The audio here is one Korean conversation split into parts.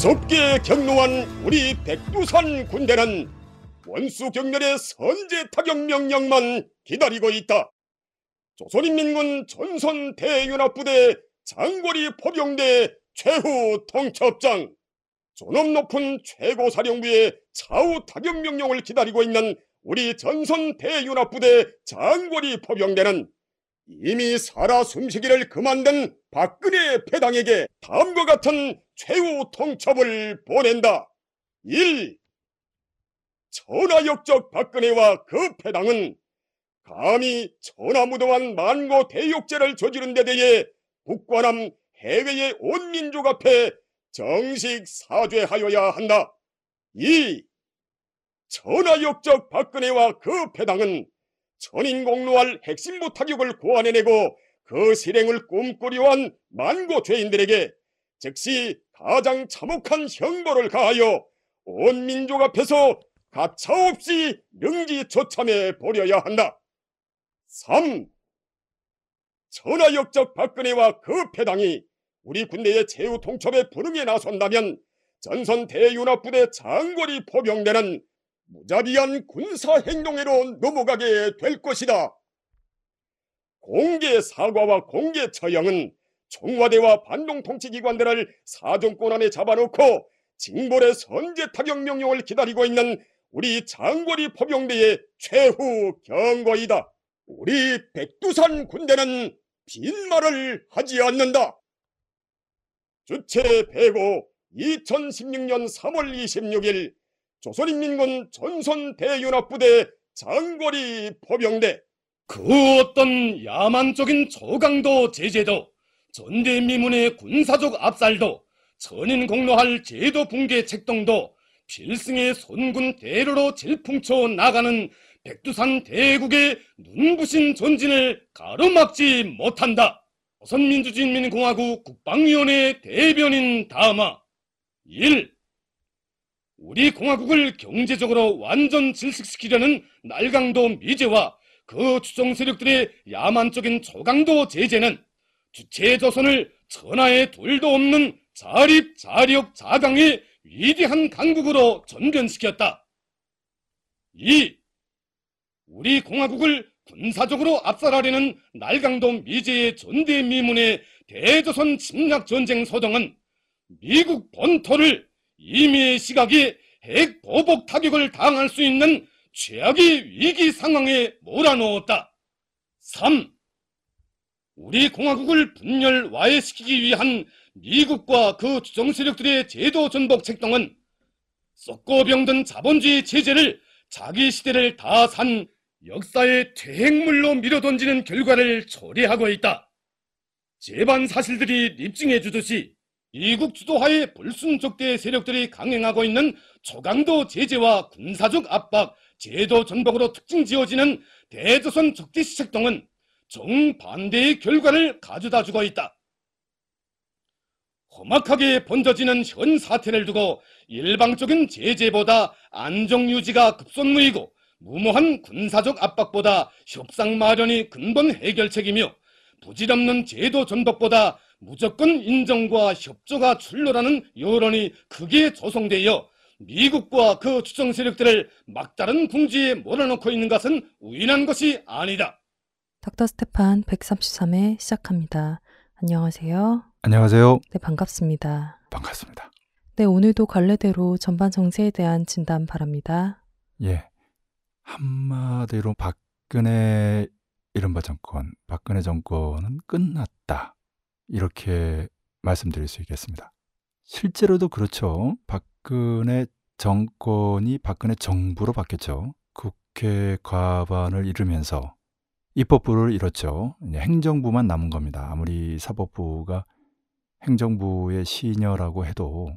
무섭게 격노한 우리 백두산 군대는 원수 경멸의 선제 타격 명령만 기다리고 있다. 조선인민군 전선 대연합부대 장거리 포병대 최후 통첩장 존엄 높은 최고사령부의 차후 타격 명령을 기다리고 있는 우리 전선 대연합부대 장거리 포병대는 이미 살아 숨쉬기를 그만둔 박근혜 패당에게 다음과 같은 최후 통첩을 보낸다. 1. 천하역적 박근혜와 그 패당은 감히 천하무도한 만고 대욕죄를 저지른 데 대해 북과남 해외의 온 민족 앞에 정식 사죄하여야 한다. 2. 천하역적 박근혜와 그 패당은 천인공로할 핵심 부 타격을 고안해내고 그 실행을 꿈꾸려한 만고 죄인들에게 즉시 가장 참혹한 형벌을 가하여 온 민족 앞에서 가차없이 능지처참해 버려야 한다. 3. 천하역적 박근혜와 그 패당이 우리 군대의 최후 통첩에 불응에 나선다면 전선 대윤합부대 장거리 포병대는 무자비한 군사 행동으로 넘어가게 될 것이다. 공개 사과와 공개 처형은 청와대와 반동 통치기관들을 사정권 안에 잡아놓고 징벌의 선제 타격 명령을 기다리고 있는 우리 장거리 포병대의 최후 경고이다. 우리 백두산 군대는 빈말을 하지 않는다. 주체 배고 2016년 3월 26일 조선인민군 전선대연합부대 장거리 포병대 그 어떤 야만적인 저강도 제재도 전대미문의 군사적 압살도 전인 공로할 제도 붕괴 책동도 필승의 손군 대로로 질풍쳐 나가는 백두산 대국의 눈부신 전진을 가로막지 못한다. 조선민주주의인민공화국 국방위원회 대변인 다마 1. 우리 공화국을 경제적으로 완전 질식시키려는 날강도 미제와 그 추종 세력들의 야만적인 초강도 제재는 주체 조선을 천하에 둘도 없는 자립, 자력, 자강의 위대한 강국으로 전변시켰다. 2. 우리 공화국을 군사적으로 압살하려는 날강도 미제의 전대미문의 대조선 침략 전쟁 소동은 미국 본토를 이미의 시각이 핵 보복 타격을 당할 수 있는 최악의 위기 상황에 몰아넣었다. 3. 우리 공화국을 분열 와해시키기 위한 미국과 그 주정 세력들의 제도 전복 책동은 썩고 병든 자본주의 체제를 자기 시대를 다 산 역사의 퇴행물로 밀어던지는 결과를 초래하고 있다. 재반 사실들이 입증해 주듯이 미국 주도하에 불순적대 세력들이 강행하고 있는 초강도 제재와 군사적 압박, 제도 전복으로 특징 지어지는 대조선 적대시 책동은 정반대의 결과를 가져다 주고 있다. 험악하게 번져지는 현 사태를 두고 일방적인 제재보다 안정 유지가 급선무이고 무모한 군사적 압박보다 협상 마련이 근본 해결책이며 부질없는 제도 전복보다 무조건 인정과 협조가 출로라는 여론이 크게 조성되어 미국과 그 추정 세력들을 막다른 궁지에 몰아넣고 있는 것은 우연한 것이 아니다. 닥터 스테판 133회 시작합니다. 안녕하세요. 안녕하세요. 네, 반갑습니다. 반갑습니다. 네, 오늘도 관례대로 전반 정세에 대한 진단 바랍니다. 예. 한마디로 박근혜 이른바 정권, 박근혜 정권은 끝났다. 이렇게 말씀드릴 수 있겠습니다. 실제로도 그렇죠. 박근혜 정권이 박근혜 정부로 바뀌었죠. 국회 과반을 이루면서 입법부를 잃었죠. 행정부만 남은 겁니다. 아무리 사법부가 행정부의 시녀라고 해도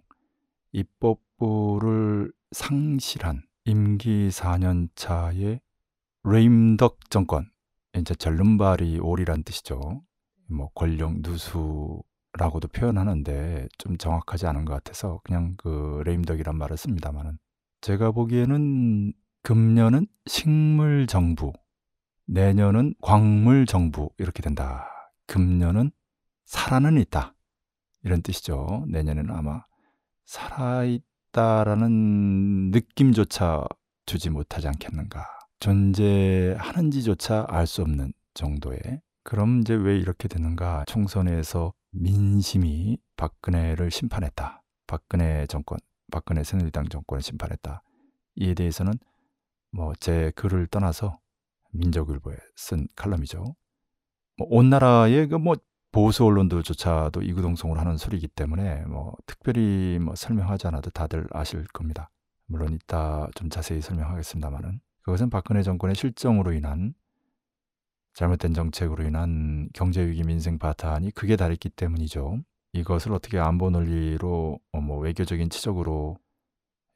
입법부를 상실한 임기 4년 차의 레임덕 정권, 이제 절름발이 오리란 뜻이죠. 뭐 권력 누수라고도 표현하는데 좀 정확하지 않은 것 같아서 그냥 그 레임덕이란 말을 씁니다만은 제가 보기에는 금년은 식물 정부, 내년은 광물 정부 이렇게 된다. 금년은 살아는 있다. 이런 뜻이죠. 내년에는 아마 살아있다라는 느낌조차 주지 못하지 않겠는가. 존재하는지조차 알 수 없는 정도의 그럼 이제 왜 이렇게 되는가? 총선에서 민심이 박근혜를 심판했다. 박근혜 정권, 박근혜 새누리당 정권을 심판했다. 이에 대해서는 뭐 제 글을 떠나서 민족일보에 쓴 칼럼이죠. 뭐 온 나라의 그뭐 보수 언론들조차도 이구동성으로 하는 소리이기 때문에 뭐 특별히 뭐 설명하지 않아도 다들 아실 겁니다. 물론 이따 좀 자세히 설명하겠습니다만은 그것은 박근혜 정권의 실정으로 인한 잘못된 정책으로 인한 경제 위기 민생 파탄이 극에 달했기 때문이죠. 이것을 어떻게 안보 논리로 어, 뭐 외교적인 치적으로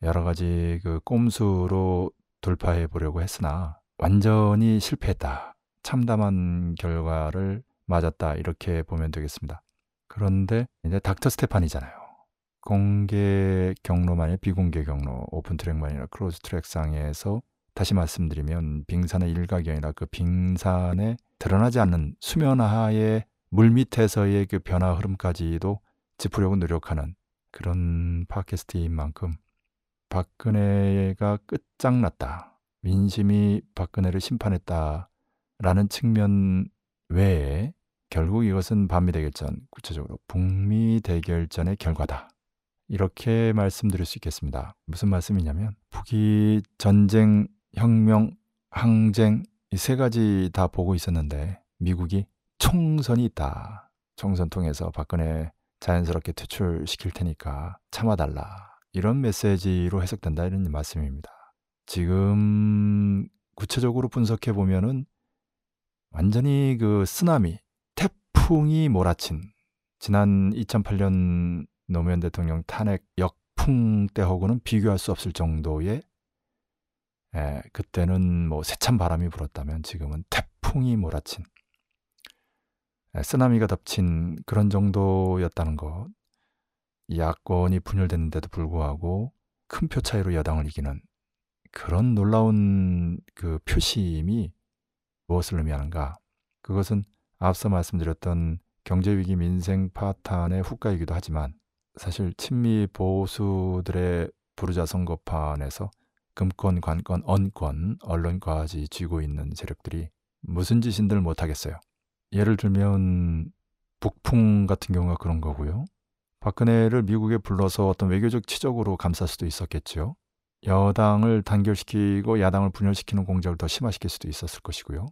여러 가지 그 꼼수로 돌파해 보려고 했으나 완전히 실패했다. 참담한 결과를 맞았다. 이렇게 보면 되겠습니다. 그런데 이제 닥터 스테판이잖아요. 공개 경로만이 비공개 경로, open track만이 아닌 closed track상에서 다시 말씀드리면 빙산의 일각이 아니라 그 빙산에 드러나지 않는 수면 하의 물 밑에서의 그 변화 흐름까지도 짚으려고 노력하는 그런 팟캐스트인 만큼 박근혜가 끝장났다. 민심이 박근혜를 심판했다 라는 측면 외에 결국 이것은 반미 대결전, 구체적으로 북미 대결전의 결과다. 이렇게 말씀드릴 수 있겠습니다. 무슨 말씀이냐면 북이 전쟁, 혁명, 항쟁 이 세 가지 다 보고 있었는데 미국이 총선이 있다. 총선 통해서 박근혜 자연스럽게 퇴출시킬 테니까 참아달라. 이런 메시지로 해석된다 이런 말씀입니다. 지금 구체적으로 분석해 보면은 완전히 그 쓰나미, 태풍이 몰아친 지난 2008년 노무현 대통령 탄핵 역풍 때하고는 비교할 수 없을 정도의 에, 그때는 뭐 세찬 바람이 불었다면 지금은 태풍이 몰아친 에, 쓰나미가 덮친 그런 정도였다는 것. 야권이 분열됐는데도 불구하고 큰 표 차이로 여당을 이기는 그런 놀라운 그 표심이 무엇을 의미하는가? 그것은 앞서 말씀드렸던 경제위기 민생 파탄의 후과이기도 하지만 사실 친미 보수들의 부르자 선거판에서 금권, 관권, 언권, 언론까지 쥐고 있는 세력들이 무슨 짓인들 못하겠어요. 예를 들면 북풍 같은 경우가 그런 거고요. 박근혜를 미국에 불러서 어떤 외교적 치적으로 감쌀 수도 있었겠죠. 여당을 단결시키고 야당을 분열시키는 공작을 더 심화시킬 수도 있었을 것이고요.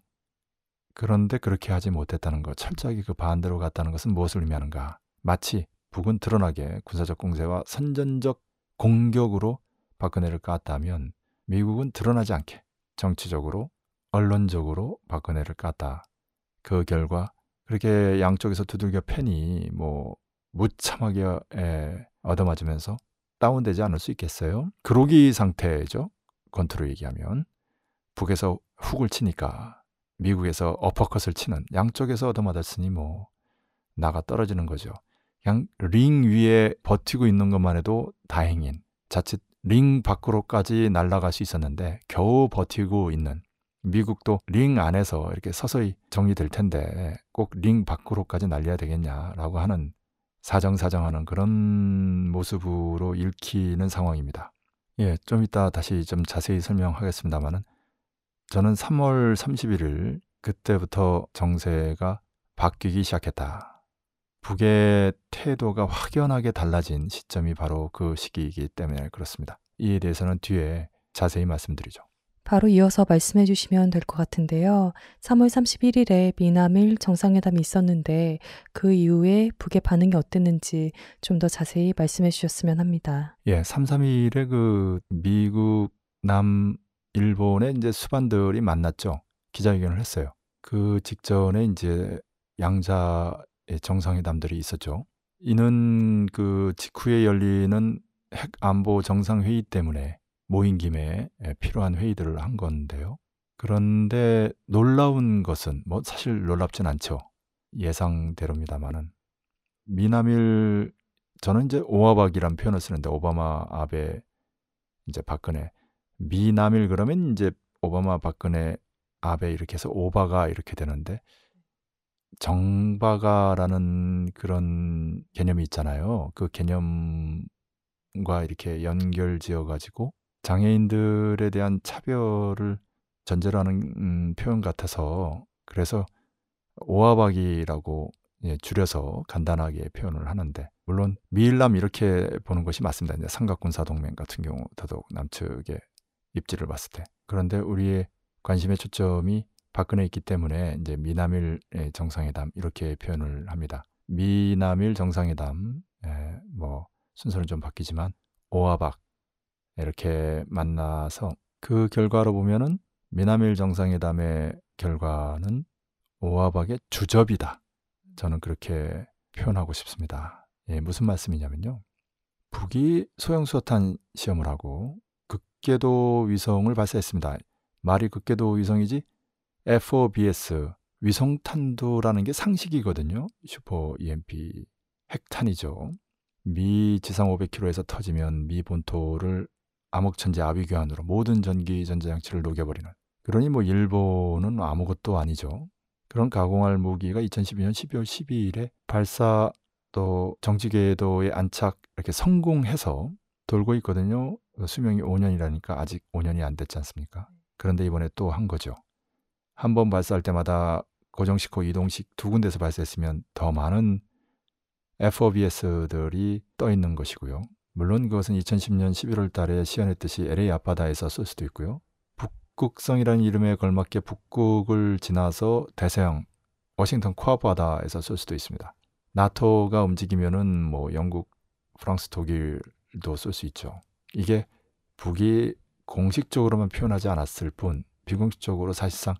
그런데 그렇게 하지 못했다는 것, 철저하게 그 반대로 갔다는 것은 무엇을 의미하는가? 마치 북은 드러나게 군사적 공세와 선전적 공격으로 박근혜를 깠다면 미국은 드러나지 않게 정치적으로 언론적으로 박근혜를 깠다. 그 결과 그렇게 양쪽에서 두들겨 패니 뭐 무참하게 에, 얻어맞으면서 다운되지 않을 수 있겠어요? 그로기 상태죠. 권투로 얘기하면 북에서 훅을 치니까 미국에서 어퍼컷을 치는 양쪽에서 얻어맞았으니 뭐 나가 떨어지는 거죠. 그냥 링 위에 버티고 있는 것만 해도 다행인 자칫 링 밖으로까지 날아갈 수 있었는데 겨우 버티고 있는 미국도 링 안에서 이렇게 서서히 정리될 텐데 꼭 링 밖으로까지 날려야 되겠냐라고 하는 사정사정하는 그런 모습으로 읽히는 상황입니다. 예, 좀 이따 다시 좀 자세히 설명하겠습니다만은 저는 3월 31일 그때부터 정세가 바뀌기 시작했다. 북의 태도가 확연하게 달라진 시점이 바로 그 시기이기 때문에 그렇습니다. 이에 대해서는 뒤에 자세히 말씀드리죠. 바로 이어서 말씀해 주시면 될 것 같은데요. 3월 31일에 미남일 정상회담이 있었는데 그 이후에 북의 반응이 어땠는지 좀 더 자세히 말씀해 주셨으면 합니다. 예, 3, 3일에 그 미국, 남, 일본의 이제 수반들이 만났죠. 기자회견을 했어요. 그 직전에 이제 양자의 정상회담들이 있었죠. 이는 그 직후에 열리는 핵 안보 정상회의 때문에 모인 김에 필요한 회의들을 한 건데요. 그런데 놀라운 것은 뭐 사실 놀랍진 않죠. 예상대로입니다만은 미남일 저는 이제 오아박이란 표현을 쓰는데 오바마 아베 이제 박근혜 미남일 그러면 이제 오바마 박근혜 아베 이렇게 해서 오바가 이렇게 되는데 정바가라는 그런 개념이 있잖아요. 그 개념 장애인과 이렇게 연결지어 가지고 장애인들에 대한 차별을 전제로 하는 음, 표현 같아서 그래서 오화박이라고 예, 줄여서 간단하게 표현을 하는데 물론 미일남 이렇게 보는 것이 맞습니다. 이제 삼각군사 동맹 같은 경우 더더욱 남측의 입지를 봤을 때 그런데 우리의 관심의 초점이 박근혜 있기 때문에 이제 미남일 예, 정상회담 이렇게 표현을 합니다. 미남일 정상회담 예, 뭐 순서는 좀 바뀌지만 오화박 이렇게 만나서 그 결과로 보면은 미남일 정상회담의 결과는 오화박의 주접이다. 저는 그렇게 표현하고 싶습니다. 예, 무슨 말씀이냐면요. 북이 소형 수소탄 시험을 하고 극궤도 위성을 발사했습니다. 말이 극궤도 위성이지 FOBS 위성탄두라는 게 상식이거든요. 슈퍼 EMP 핵탄이죠. 미 지상 500km에서 터지면 미 본토를 암흑천재 아비규환으로 모든 전기 전자 장치를 녹여버리는. 그러니 뭐 일본은 아무것도 아니죠. 그런 가공할 무기가 2012년 12월 12일에 발사 또 정지궤도에 안착 이렇게 성공해서 돌고 있거든요. 수명이 5년이라니까 아직 5년이 안 됐지 않습니까? 그런데 이번에 또 한 거죠. 한 번 발사할 때마다 고정식 호 이동식 두 군데서 발사했으면 더 많은 FOBS들이 떠 있는 것이고요. 물론 그것은 2010년 11월 달에 시연했듯이 LA 앞바다에서 쏠 수도 있고요. 북극성이라는 이름에 걸맞게 북극을 지나서 대서양 워싱턴 코앞 바다에서 쏠 수도 있습니다. 나토가 움직이면은 뭐 영국, 프랑스, 독일도 쏠수 있죠. 이게 북이 공식적으로만 표현하지 않았을 뿐 비공식적으로 사실상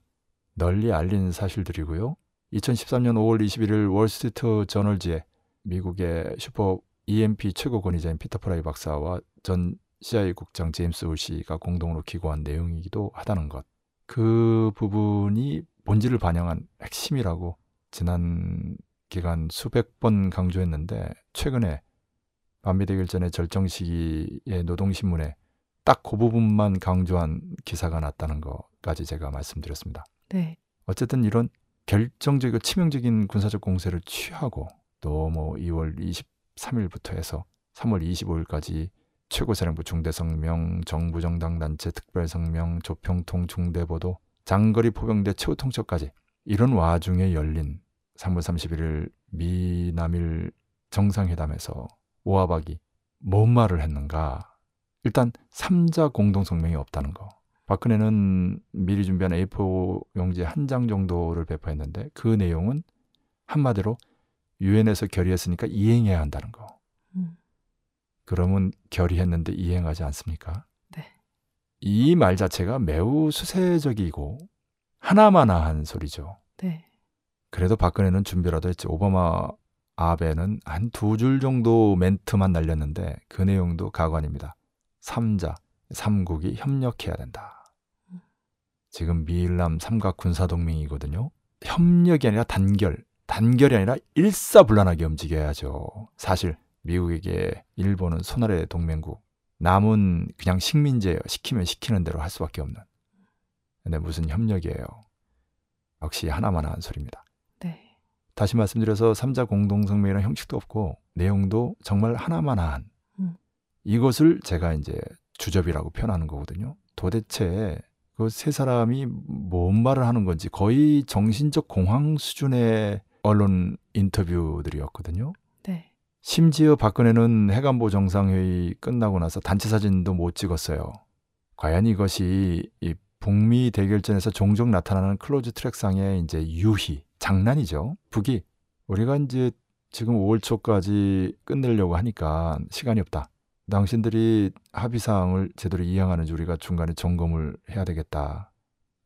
널리 알린 사실들이고요. 2013년 5월 21일 월스트리트 저널지에 미국의 슈퍼 EMP 최고 권위자인 피터 프라이 박사와 전 CIA 국장 제임스 울시가 공동으로 기고한 내용이기도 하다는 것. 그 부분이 본질을 반영한 핵심이라고 지난 기간 수백 번 강조했는데 최근에 반미되기 전에 절정 시기의 노동신문에 딱 그 부분만 강조한 기사가 났다는 것까지 제가 말씀드렸습니다. 네. 어쨌든 이런 결정적이고 치명적인 군사적 공세를 취하고 또 뭐 2월 23일부터 해서 3월 25일까지 최고사령부 중대성명, 정부정당 단체 특별성명, 조평통 중대보도, 장거리 포병대 최후통첩까지 이런 와중에 열린 3월 31일 미남일 정상회담에서 오하박이 뭔 말을 했는가? 일단 3자 공동성명이 없다는 거. 박근혜는 미리 준비한 A4 용지 한 장 정도를 배포했는데 그 내용은 한마디로 유엔에서 결의했으니까 이행해야 한다는 거. 음. 그러면 결의했는데 이행하지 않습니까? 네. 이 말 자체가 매우 수세적이고 하나마나한 소리죠. 네. 그래도 박근혜는 준비라도 했지. 오바마 아베는 한 두 줄 정도 멘트만 날렸는데 그 내용도 가관입니다. 3자, 3국이 협력해야 된다. 지금 미일남 삼각 군사동맹이거든요. 협력이 아니라 단결, 단결이 아니라 일사불란하게 움직여야죠. 사실 미국에게 일본은 손아래 동맹국, 남은 그냥 식민지예요. 시키면 시키는 대로 할 수밖에 없는. 근데 무슨 협력이에요. 역시 하나만 한 소리입니다. 네. 다시 말씀드려서 3자 공동성명이라는 형식도 없고 내용도 정말 하나만 한 음. 이것을 제가 이제 주접이라고 표현하는 거거든요. 도대체 그 세 사람이 뭔 말을 하는 건지 거의 정신적 공황 수준의 언론 인터뷰들이었거든요. 네. 심지어 박근혜는 핵안보 정상회의 끝나고 나서 단체 사진도 못 찍었어요. 과연 이것이 이 북미 대결전에서 종종 나타나는 closed track상의 이제 유희, 장난이죠. 북이 우리가 이제 지금 5월 초까지 끝내려고 하니까 시간이 없다. 당신들이 합의 사항을 제대로 이행하는지 우리가 중간에 점검을 해야 되겠다.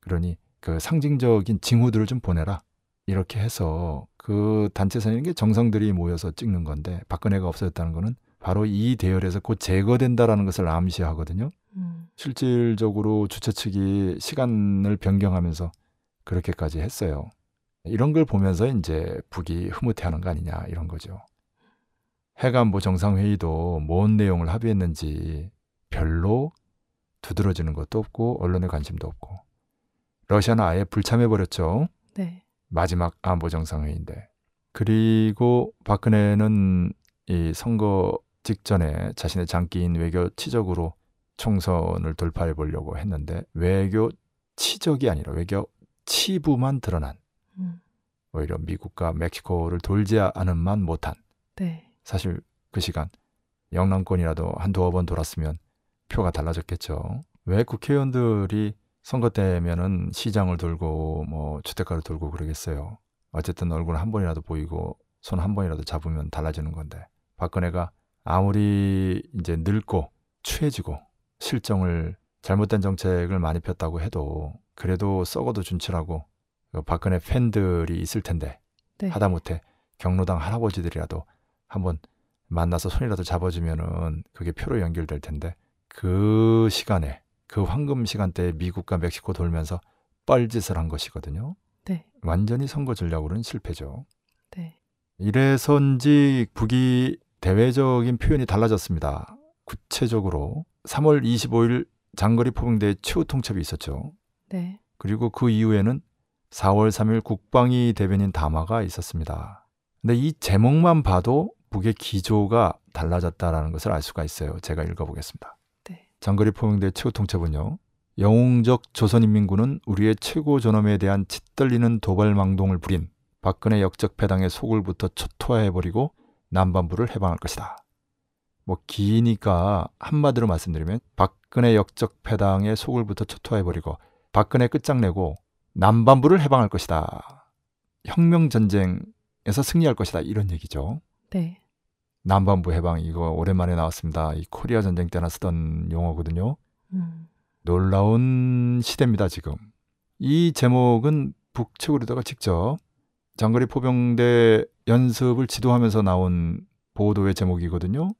그러니 그 상징적인 징후들을 좀 보내라. 이렇게 해서 그 단체 사진인 게 정상들이 모여서 찍는 건데 박근혜가 없어졌다는 거는 바로 이 대열에서 곧 제거된다라는 것을 암시하거든요. 음. 실질적으로 주최 측이 시간을 변경하면서 그렇게까지 했어요. 이런 걸 보면서 이제 북이 흐뭇해하는 거 아니냐 이런 거죠. 해관보 정상회의도 뭔 내용을 합의했는지 별로 두드러지는 것도 없고 언론에 관심도 없고 러시아는 아예 불참해 버렸죠. 네. 마지막 안보 정상회의인데 그리고 박근혜는 이 선거 직전에 자신의 장기인 외교 치적으로 총선을 돌파해 보려고 했는데 외교 치적이 아니라 외교 치부만 드러난 음. 오히려 미국과 멕시코를 돌지 않은 만 못한 네. 사실 그 시간 영남권이라도 한 두어 번 돌았으면 표가 달라졌겠죠. 왜 국회의원들이 선거 때면은 시장을 돌고 뭐 주택가를 돌고 그러겠어요. 어쨌든 얼굴 한 번이라도 보이고 손 한 번이라도 잡으면 달라지는 건데 박근혜가 아무리 이제 늙고 추해지고 실정을 잘못된 정책을 많이 폈다고 해도 그래도 썩어도 그 박근혜 팬들이 있을 텐데 네. 하다못해 경로당 할아버지들이라도 한번 만나서 손이라도 잡아주면은 그게 표로 연결될 텐데 그 시간에 그 황금 시간대에 미국과 멕시코 돌면서 뻘짓을 한 것이거든요. 네. 완전히 선거 전략으로는 실패죠. 네. 이래서인지 북이 대외적인 표현이 달라졌습니다. 구체적으로 3월 25일 장거리 포병대 최후 통첩이 있었죠. 네. 그리고 그 이후에는 4월 3일 국방위 대변인 담화가 있었습니다. 근데 이 제목만 봐도 북의 기조가 달라졌다라는 것을 알 수가 있어요. 제가 읽어보겠습니다. 네. 장거리 포병대 최후 통첩은요. 영웅적 조선인민군은 우리의 최고 존엄에 대한 짓떨리는 도발망동을 부린 박근혜 역적 패당의 속을부터 초토화해버리고 남반부를 해방할 것이다. 뭐 기니까 한마디로 말씀드리면 박근혜 역적 패당의 속을부터 초토화해버리고 박근혜 끝장내고 남반부를 해방할 것이다. 혁명 전쟁에서 승리할 것이다. 이런 얘기죠. 네. 남반부 해방 이거 오랜만에 나왔습니다. 이 코리아 전쟁 때나 쓰던 용어거든요. 음. 놀라운 시대입니다, 지금. 이 제목은 북측으로다가 직접 장거리 포병대 연습을 지도하면서 나온 보도의 제목이거든요.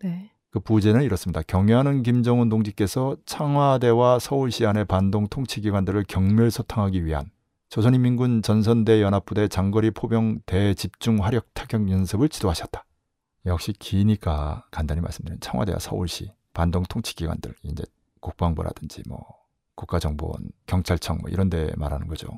네. 그 부제는 이렇습니다. 경애하는 김정은 동지께서 청와대와 서울시 안의 반동 통치기관들을 경멸소탕하기 위한 조선인민군 전선대 연합부대 장거리 포병 대집중 화력 타격 연습을 지도하셨다. 역시 기니까 간단히 말씀드리면 청와대와 서울시 반동 통치기관들 이제 국방부라든지 뭐 국가정보원, 경찰청 뭐 이런 데 말하는 거죠.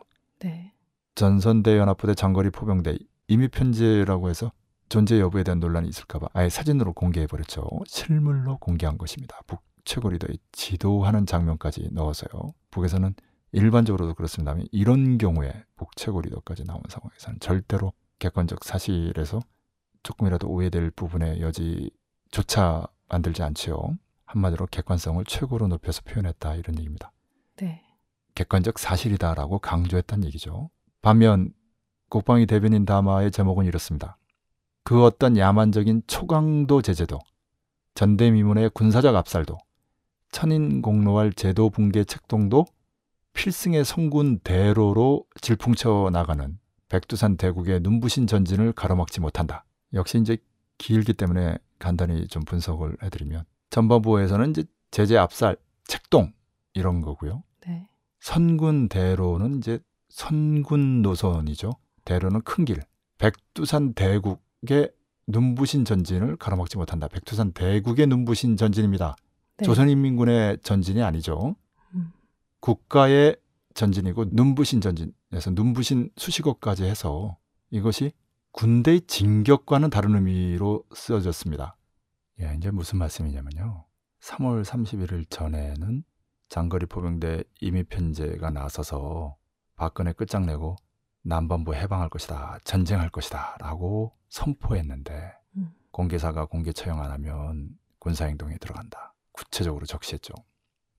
네. 전선대 연합부대 장거리 포병대 임의 편지라고 해서 존재 여부에 대한 논란이 있을까봐 아예 사진으로 공개해 버렸죠. 실물로 공개한 것입니다. 북 최고리더의 지도하는 장면까지 넣어서요. 북에서는 일반적으로도 그렇습니다. 이런 경우에 북 최고리더까지 나온 상황에서는 절대로 객관적 사실에서 조금이라도 오해될 부분의 여지조차 만들지 않지요. 한마디로 객관성을 최고로 높여서 표현했다 이런 얘기입니다. 네. 객관적 사실이다라고 강조했다는 얘기죠. 반면 국방위 대변인 담화의 제목은 이렇습니다. 그 어떤 야만적인 초강도 제재도 전대미문의 군사적 압살도 천인 공로할 제도 붕괴 책동도 필승의 성군 대로로 질풍쳐 나가는 백두산 대국의 눈부신 전진을 가로막지 못한다. 역시 이제 길기 때문에 간단히 좀 분석을 해드리면 전반부에서는 이제 제재 압살 책동 이런 거고요. 네. 선군 대로는 이제 선군 노선이죠. 대로는 큰 길. 백두산 대국의 눈부신 전진을 가로막지 못한다. 백두산 대국의 눈부신 전진입니다. 네. 조선인민군의 전진이 아니죠. 음. 국가의 전진이고 눈부신 전진에서 눈부신 수식어까지 해서 이것이 군대의 진격과는 다른 의미로 쓰여졌습니다. 예, 이제 무슨 말씀이냐면요. 3월 31일 전에는 장거리 포병대 임의 편제가 나서서 박근혜 끝장내고 남반부 해방할 것이다, 전쟁할 것이다 라고 선포했는데 음. 공개사가 공개 처형 안 하면 군사행동에 들어간다. 구체적으로 적시했죠.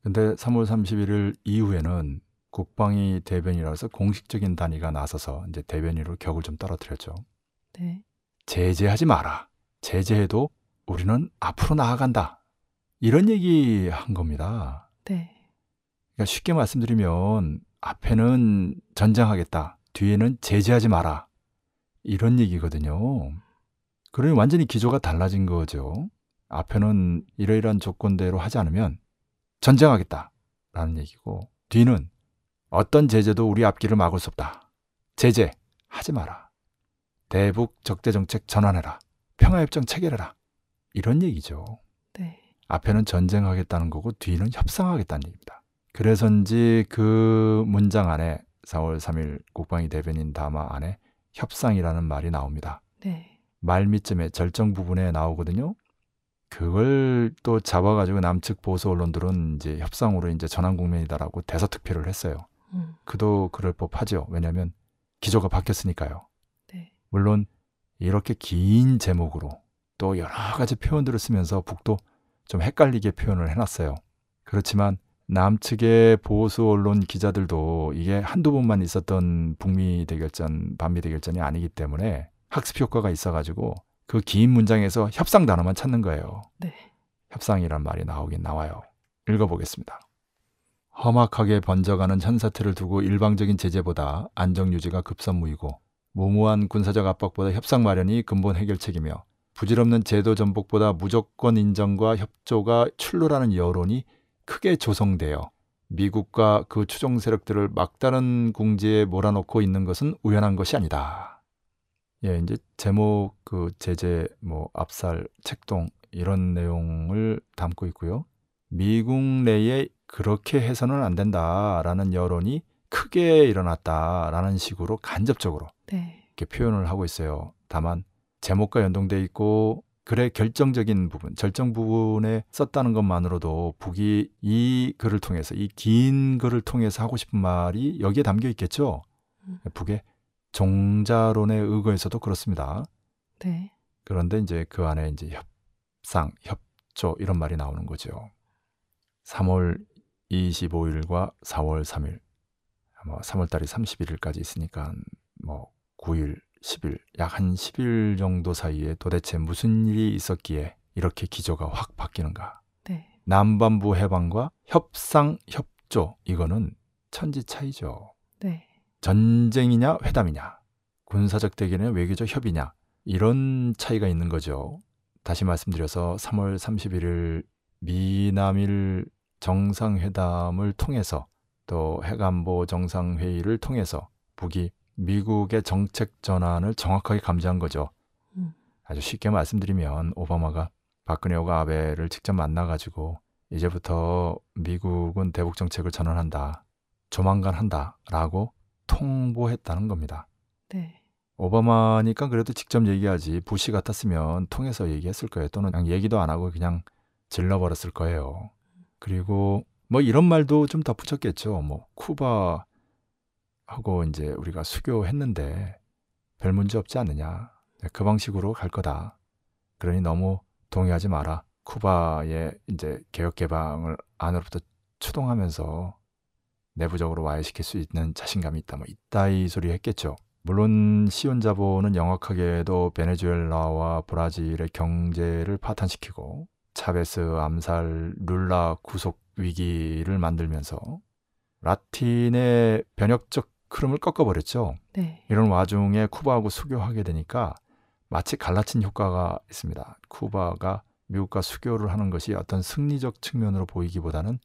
근데 3월 31일 이후에는 국방위 대변이라서 공식적인 단위가 나서서 이제 대변인으로 격을 좀 떨어뜨렸죠. 네. 제재하지 마라. 제재해도 우리는 앞으로 나아간다. 이런 얘기 한 겁니다. 네. 그러니까 쉽게 말씀드리면 앞에는 전쟁하겠다. 뒤에는 제재하지 마라. 이런 얘기거든요. 그러니 완전히 기조가 달라진 거죠. 앞에는 이러이러한 조건대로 하지 않으면 전쟁하겠다. 라는 얘기고 뒤는 어떤 제재도 우리 앞길을 막을 수 없다. 제재 하지 마라. 대북 적대 정책 전환해라. 평화협정 체결해라. 이런 얘기죠. 네. 앞에는 전쟁하겠다는 거고 뒤는 협상하겠다는 얘기입니다. 그래서인지 그 문장 안에 4월 3일 국방위 대변인 담화 안에 협상이라는 말이 나옵니다. 네. 말미쯤에 절정 부분에 나오거든요. 그걸 또 잡아가지고 남측 보수 언론들은 이제 협상으로 이제 전환 국면이다라고 대서특필을 했어요. 음, 그도 그럴 법하죠. 왜냐하면 기조가 바뀌었으니까요. 네. 물론 이렇게 긴 제목으로 또 여러 가지 표현들을 쓰면서 북도 좀 헷갈리게 표현을 해놨어요. 그렇지만 남측의 보수 언론 기자들도 이게 한두 번만 있었던 북미 대결전, 반미 대결전이 아니기 때문에 학습 효과가 있어가지고 그 긴 문장에서 협상 단어만 찾는 거예요. 네. 협상이란 말이 나오긴 나와요. 읽어보겠습니다. 험악하게 번져가는 현 사태를 두고 일방적인 제재보다 안정 유지가 급선무이고 무모한 군사적 압박보다 협상 마련이 근본 해결책이며 부질없는 제도 전복보다 무조건 인정과 협조가 출로라는 여론이 크게 조성되어 미국과 그 추종 세력들을 막다른 궁지에 몰아넣고 있는 것은 우연한 것이 아니다. 예, 이제 제목 그 제재 뭐 압살 책동 이런 내용을 담고 있고요. 미국 내에 그렇게 해서는 안 된다라는 여론이 크게 일어났다라는 식으로 간접적으로 네. 이렇게 표현을 하고 있어요. 다만 제목과 연동돼 있고 글의 결정적인 부분, 절정 부분에 썼다는 것만으로도 북이 이 글을 통해서 이 긴 글을 통해서 하고 싶은 말이 여기에 담겨 있겠죠. 음. 북의 종자론에 의거해서도 그렇습니다. 네. 그런데 이제 그 안에 이제 협상, 협조 이런 말이 나오는 거죠. 3월 25일과 4월 3일, 뭐 3월 달이 31일까지 있으니까 뭐 9일, 10일, 약 한 10일 정도 사이에 도대체 무슨 일이 있었기에 이렇게 기조가 확 바뀌는가? 네. 남반부 해방과 협상, 협조 이거는 천지 차이죠. 네. 전쟁이냐 회담이냐 군사적 대결이냐 외교적 협의냐 이런 차이가 있는 거죠. 다시 말씀드려서 3월 31일 미남일 정상회담을 통해서 또 해관보 정상회의를 통해서 북이 미국의 정책 전환을 정확하게 감지한 거죠. 음. 아주 쉽게 말씀드리면 오바마가 박근혜와 아베를 직접 만나가지고 이제부터 미국은 대북 정책을 전환한다. 조만간 한다라고 통보했다는 겁니다. 네. 오바마니까 그래도 직접 얘기하지 부시 같았으면 통해서 얘기했을 거예요. 또는 그냥 얘기도 안 하고 그냥 질러버렸을 거예요. 그리고 뭐 이런 말도 좀 덧붙였겠죠. 뭐 쿠바 하고 이제 우리가 수교했는데 별 문제 없지 않느냐. 그 방식으로 갈 거다. 그러니 너무 동의하지 마라. 쿠바의 이제 개혁 개방을 안으로부터 추동하면서 내부적으로 와해시킬 수 있는 자신감이 있다. 뭐 이따이 소리 했겠죠. 물론 시온 자본은 영악하게도 베네수엘라와 브라질의 경제를 파탄시키고 차베스 암살 룰라 구속 위기를 만들면서 라틴의 변혁적 흐름을 꺾어버렸죠. 네. 이런 와중에 쿠바하고 수교하게 되니까 마치 갈라친 효과가 있습니다. 쿠바가 미국과 수교를 하는 것이 어떤 승리적 측면으로 보이기보다는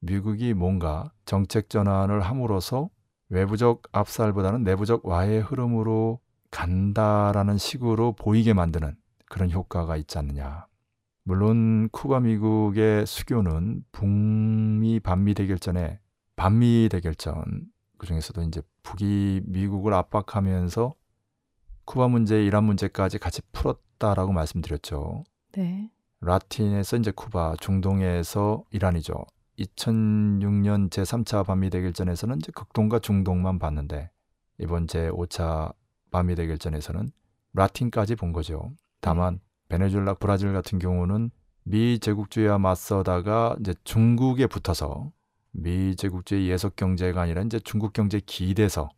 미국이 뭔가 정책 전환을 함으로써 외부적 압살보다는 내부적 와해 흐름으로 간다라는 식으로 보이게 만드는 그런 효과가 있지 않느냐. 물론 쿠바 미국의 수교는 북미 반미 대결전에 반미 대결전 그 중에서도 이제 북이 미국을 압박하면서 쿠바 문제, 이란 문제까지 같이 풀었다라고 말씀드렸죠. 네. 라틴에서 이제 쿠바, 중동에서 이란이죠. 2006년 제3차 반미 대결전에서는 이제 극동과 중동만 봤는데 이번 제5차 반미 대결전에서는 라틴까지 본 거죠. 다만 베네수엘라, 브라질 같은 경우는 미 제국주의와 맞서다가 이제 중국에 붙어서 미 제국주의 예속 경제가 아니라 이제 중국 경제 기대서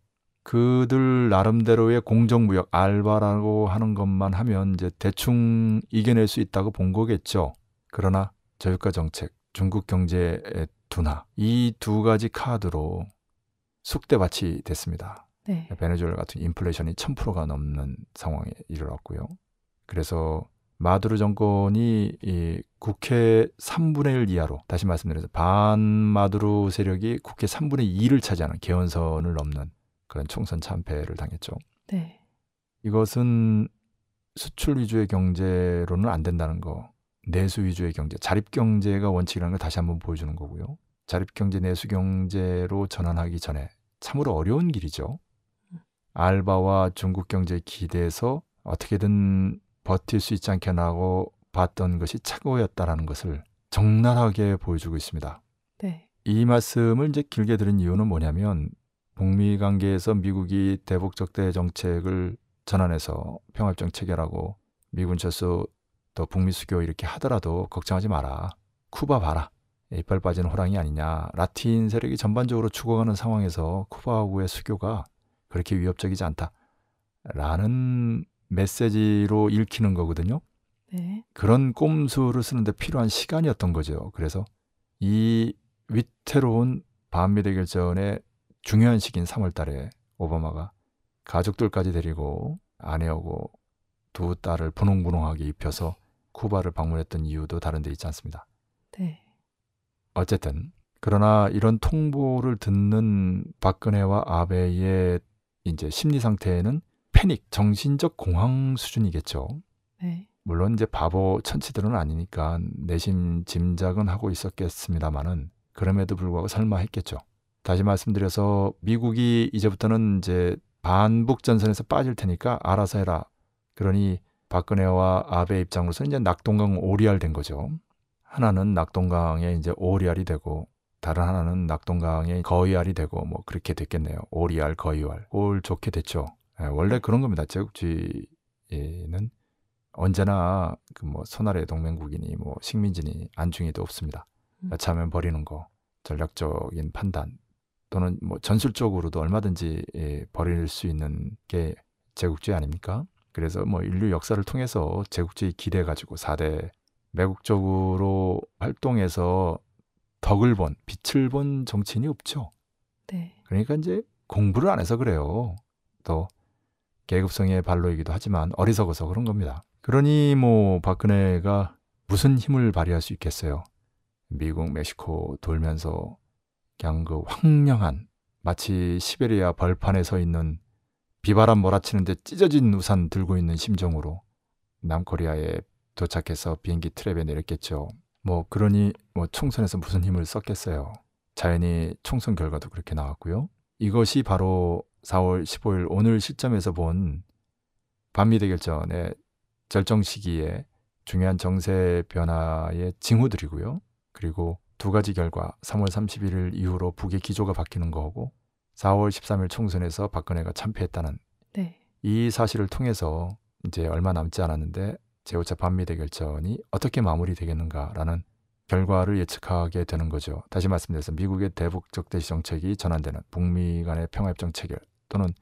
그들 나름대로의 공정무역 알바라고 하는 것만 하면 이제 대충 이겨낼 수 있다고 본 거겠죠. 그러나 저유가 정책, 중국 경제의 둔화 이 두 가지 카드로 숙대밭이 됐습니다. 네. 베네수엘라 같은 인플레이션이 1000%가 넘는 상황에 이르렀고요. 그래서 마두르 정권이 이 국회 3분의 1 이하로 다시 말씀드려서 반마두르 세력이 국회 3분의 2를 차지하는 개헌선을 넘는 그런 총선 참패를 당했죠. 네. 이것은 수출 위주의 경제로는 안 된다는 거. 내수 위주의 경제, 자립 경제가 원칙이라는 걸 다시 한번 보여주는 거고요. 자립 경제, 내수 경제로 전환하기 전에 참으로 어려운 길이죠. 알바와 중국 경제에 기대서 어떻게든 버틸 수 있지 않겠나고 봤던 것이 착오였다라는 것을 적나라하게 보여주고 있습니다. 네. 이 말씀을 이제 길게 들은 이유는 뭐냐면 북미 관계에서 미국이 대북 적대 정책을 전환해서 평화협정 체결하고 미군 철수 또 북미 수교 이렇게 하더라도 걱정하지 마라. 쿠바 봐라. 이빨 빠진 호랑이 아니냐. 라틴 세력이 전반적으로 죽어가는 상황에서 쿠바하고의 수교가 그렇게 위협적이지 않다. 라는 메시지로 읽히는 거거든요. 네. 그런 꼼수를 쓰는데 필요한 시간이었던 거죠. 그래서 이 위태로운 반미 대 결전의 중요한 시기인 3월 달에 오바마가 가족들까지 데리고 아내하고 두 딸을 분홍분홍하게 입혀서 쿠바를 방문했던 이유도 다른 데 있지 않습니다. 네. 어쨌든 그러나 이런 통보를 듣는 박근혜와 아베의 이제 심리 상태는 패닉, 정신적 공황 수준이겠죠. 네. 물론 이제 바보 천치들은 아니니까 내심 짐작은 하고 있었겠습니다만은 그럼에도 불구하고 설마 했겠죠. 다시 말씀드려서 미국이 이제부터는 이제 반북 전선에서 빠질 테니까 알아서 해라. 그러니 박근혜와 아베 입장으로서는 이제 낙동강 오리알 된 거죠. 하나는 낙동강에 이제 오리알이 되고 다른 하나는 낙동강에 거위알이 되고 뭐 그렇게 됐겠네요. 오리알, 거위알. 올 좋게 됐죠. 예, 원래 그런 겁니다. 제국주의는 언제나 그뭐 손아래 동맹국이니 뭐 식민지니 안중에도 없습니다. 음. 여차하면 버리는 거, 전략적인 판단 또는 뭐 전술적으로도 얼마든지 예, 버릴 수 있는 게 제국주의 아닙니까? 그래서 뭐 인류 역사를 통해서 제국주의 기대 가지고 4대 매국적으로 활동해서 덕을 본, 빛을 본 정치인이 없죠. 네. 그러니까 이제 공부를 안 해서 그래요. 또 계급성의 발로이기도 하지만 어리석어서 그런 겁니다. 그러니 뭐 박근혜가 무슨 힘을 발휘할 수 있겠어요. 미국, 멕시코 돌면서 그냥 그 황량한 마치 시베리아 벌판에 서 있는 비바람 몰아치는데 찢어진 우산 들고 있는 심정으로 남코리아에 도착해서 비행기 트랩에 내렸겠죠. 뭐 그러니 뭐 총선에서 무슨 힘을 썼겠어요. 자연히 총선 결과도 그렇게 나왔고요. 이것이 바로 4월 15일 오늘 시점에서 본 반미 대결전의 결정 시기에 중요한 정세 변화의 징후들이고요. 그리고 두 가지 결과 3월 31일 이후로 북의 기조가 바뀌는 거고 4월 13일 총선에서 박근혜가 참패했다는 네. 이 사실을 통해서 이제 얼마 남지 않았는데 제5차 반미 대결전이 어떻게 마무리되겠는가라는 결과를 예측하게 되는 거죠. 다시 말씀드려서 미국의 대북 적 대시 정책이 전환되는 북미 간의 평화협정 체결 또는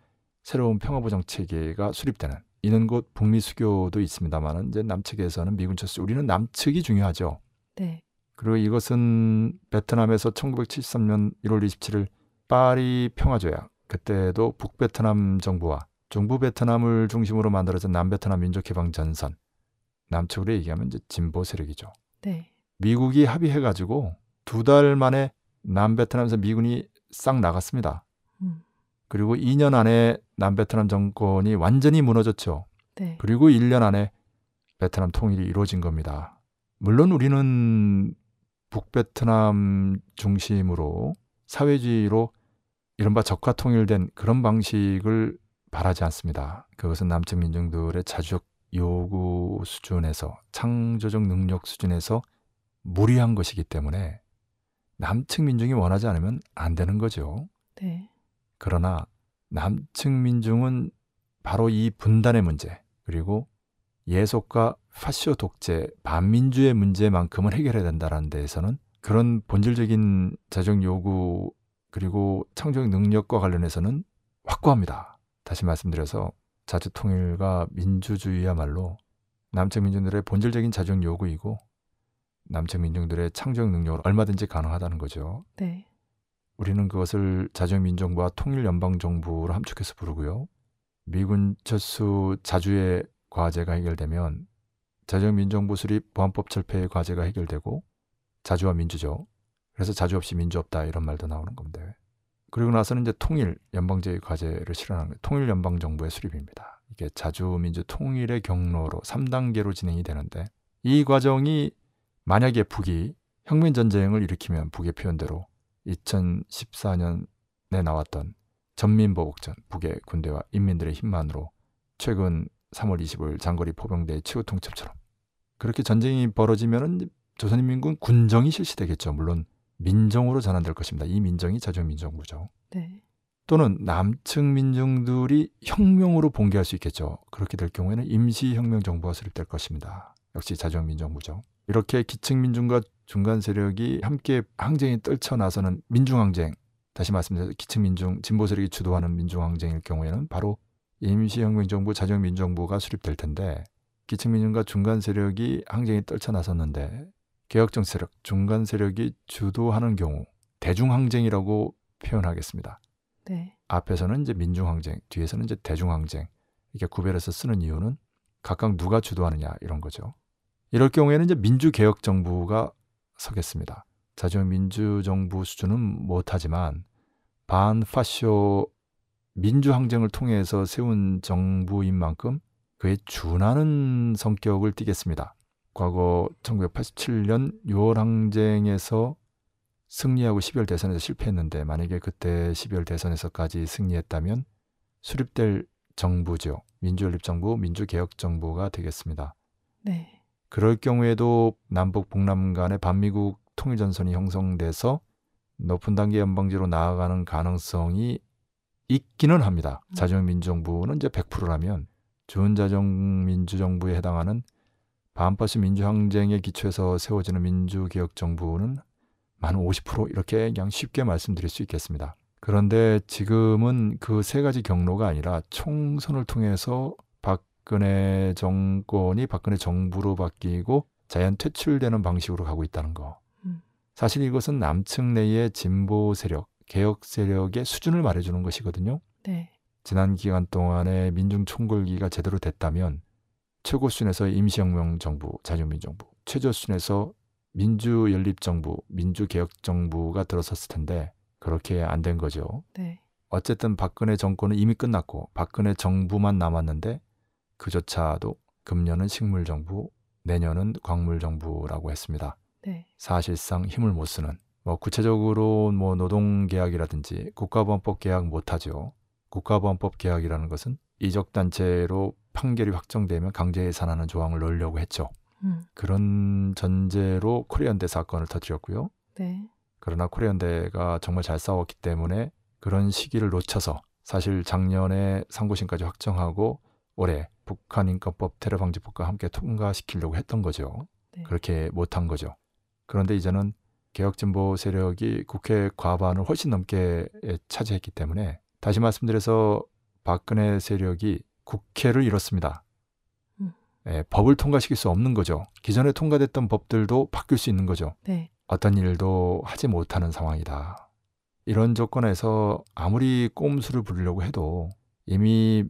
새로운 평화부정 체계가 수립되는 이는 곧 북미 수교도 있습니다만은 이제 남측에서는 미군 철수 우리는 남측이 중요하죠. 네. 그리고 이것은 베트남에서 1973년 1월 27일 파리 평화조약 그때도 북베트남 정부와 중부 베트남을 중심으로 만들어진 남베트남 민족해방 전선 남측으로 얘기하면 이제 진보 세력이죠. 네. 미국이 합의해 가지고 두 달 만에 남베트남에서 미군이 싹 나갔습니다. 음. 그리고 2년 안에 남베트남 정권이 완전히 무너졌죠. 네. 그리고 1년 안에 베트남 통일이 이루어진 겁니다. 물론 우리는 북베트남 중심으로 사회주의로 이른바 적화 통일된 그런 방식을 바라지 않습니다. 그것은 남측 민중들의 자주적 요구 수준에서 창조적 능력 수준에서 무리한 것이기 때문에 남측 민중이 원하지 않으면 안 되는 거죠. 네. 그러나 남측 민중은 바로 이 분단의 문제 그리고 예속과 파시오 독재 반민주의 문제만큼은 해결해야 된다는 데에서는 그런 본질적인 자정 요구 그리고 창조적 능력과 관련해서는 확고합니다. 다시 말씀드려서 자주 통일과 민주주의야말로 남측 민중들의 본질적인 자정 요구이고 남측 민중들의 창조적 능력으로 얼마든지 가능하다는 거죠. 네. 우리는 그것을 자주민정부와 통일연방정부로 함축해서 부르고요. 미군 철수 자주의 과제가 해결되면 자주민정부 수립 보안법 철폐의 과제가 해결되고 자주와 민주죠. 그래서 자주 없이 민주 없다 이런 말도 나오는 겁니다. 그리고 나서는 이제 통일 연방제의 과제를 실현하는. 통일 연방 정부의 수립입니다. 이게 자주 민주 통일의 경로로 3단계로 진행이 되는데 이 과정이 만약에 북이 혁명 전쟁을 일으키면 북의 표현대로 2014년에 나왔던 전민보복전 북의 군대와 인민들의 힘만으로 최근 3월 25일 장거리 포병대의 최후 통첩처럼 그렇게 전쟁이 벌어지면은 조선인민군 군정이 실시되겠죠. 물론 민정으로 전환될 것입니다. 이 민정이 자주민정부죠. 네. 또는 남측 민중들이 혁명으로 봉기할 수 있겠죠. 그렇게 될 경우에는 임시혁명 정부가 수립될 것입니다. 역시 자주민정부죠. 이렇게 기층 민중과 중간 세력이 함께 항쟁에 떨쳐 나서는 민중항쟁, 다시 말씀드려서 기층 민중, 진보 세력이 주도하는 민중항쟁일 경우에는 바로 임시혁명 정부, 자주민정부가 수립될 텐데 기층 민중과 중간 세력이 항쟁에 떨쳐 나섰는데 개혁정 세력, 중간 세력이 주도하는 경우 대중항쟁이라고 표현하겠습니다. 네. 앞에서는 이제 민중항쟁, 뒤에서는 이제 대중항쟁 이렇게 구별해서 쓰는 이유는 각각 누가 주도하느냐 이런 거죠. 이럴 경우에는 이제 민주개혁 정부가 서겠습니다. 자주형 민주정부 수준은 못하지만 반파쇼 민주항쟁을 통해서 세운 정부인 만큼 그에 준하는 성격을 띠겠습니다. 과거 1987년 6월 항쟁에서 승리하고 12월 대선에서 실패했는데 만약에 그때 12월 대선에서까지 승리했다면 수립될 정부죠. 민주연립정부, 민주개혁정부가 되겠습니다. 네. 그럴 경우에도 남북 북남 간의 반미국 통일 전선이 형성돼서 높은 단계 연방제로 나아가는 가능성이 있기는 합니다. 음. 자주민주정부는 이제 100%라면 준자정민주정부에 해당하는 반버스 민주항쟁에 기초해서 세워지는 민주개혁정부는 만 50% 이렇게 그냥 쉽게 말씀드릴 수 있겠습니다. 그런데 지금은 그 세 가지 경로가 아니라 총선을 통해서 박근혜 정권이 박근혜 정부로 바뀌고 자연 퇴출되는 방식으로 가고 있다는 거. 음. 사실 이것은 남측 내의 진보 세력, 개혁 세력의 수준을 말해주는 것이거든요. 네. 지난 기간 동안에 민중 총궐기가 제대로 됐다면 최고 수준에서 임시혁명 정부, 자유민 정부, 최저 수준에서 민주 연립 정부, 민주 개혁 정부가 들어섰을 텐데 그렇게 안 된 거죠. 네. 어쨌든 박근혜 정권은 이미 끝났고 박근혜 정부만 남았는데 그조차도 금년은 식물정부, 내년은 광물정부라고 했습니다. 네. 사실상 힘을 못 쓰는 뭐 구체적으로 뭐 노동계약이라든지 국가보안법 계약 못하죠. 국가보안법 계약이라는 것은 이적단체로 판결이 확정되면 강제 해산하는 조항을 넣으려고 했죠. 음. 그런 전제로 코리안대 사건을 터뜨렸고요. 네. 그러나 코리안대가 정말 잘 싸웠기 때문에 그런 시기를 놓쳐서 사실 작년에 상고심까지 확정하고 올해 북한 인권법 테러 방지법과 함께 통과시키려고 했던 거죠. 네. 그렇게 못한 거죠. 그런데 이제는 개혁진보 세력이 국회 과반을 훨씬 넘게 차지했기 때문에 다시 말씀드려서 박근혜 세력이 국회를 잃었습니다. 음. 예, 법을 통과시킬 수 없는 거죠. 기존에 통과됐던 법들도 바뀔 수 있는 거죠. 네. 어떤 일도 하지 못하는 상황이다. 이런 조건에서 아무리 꼼수를 부리려고 해도 이미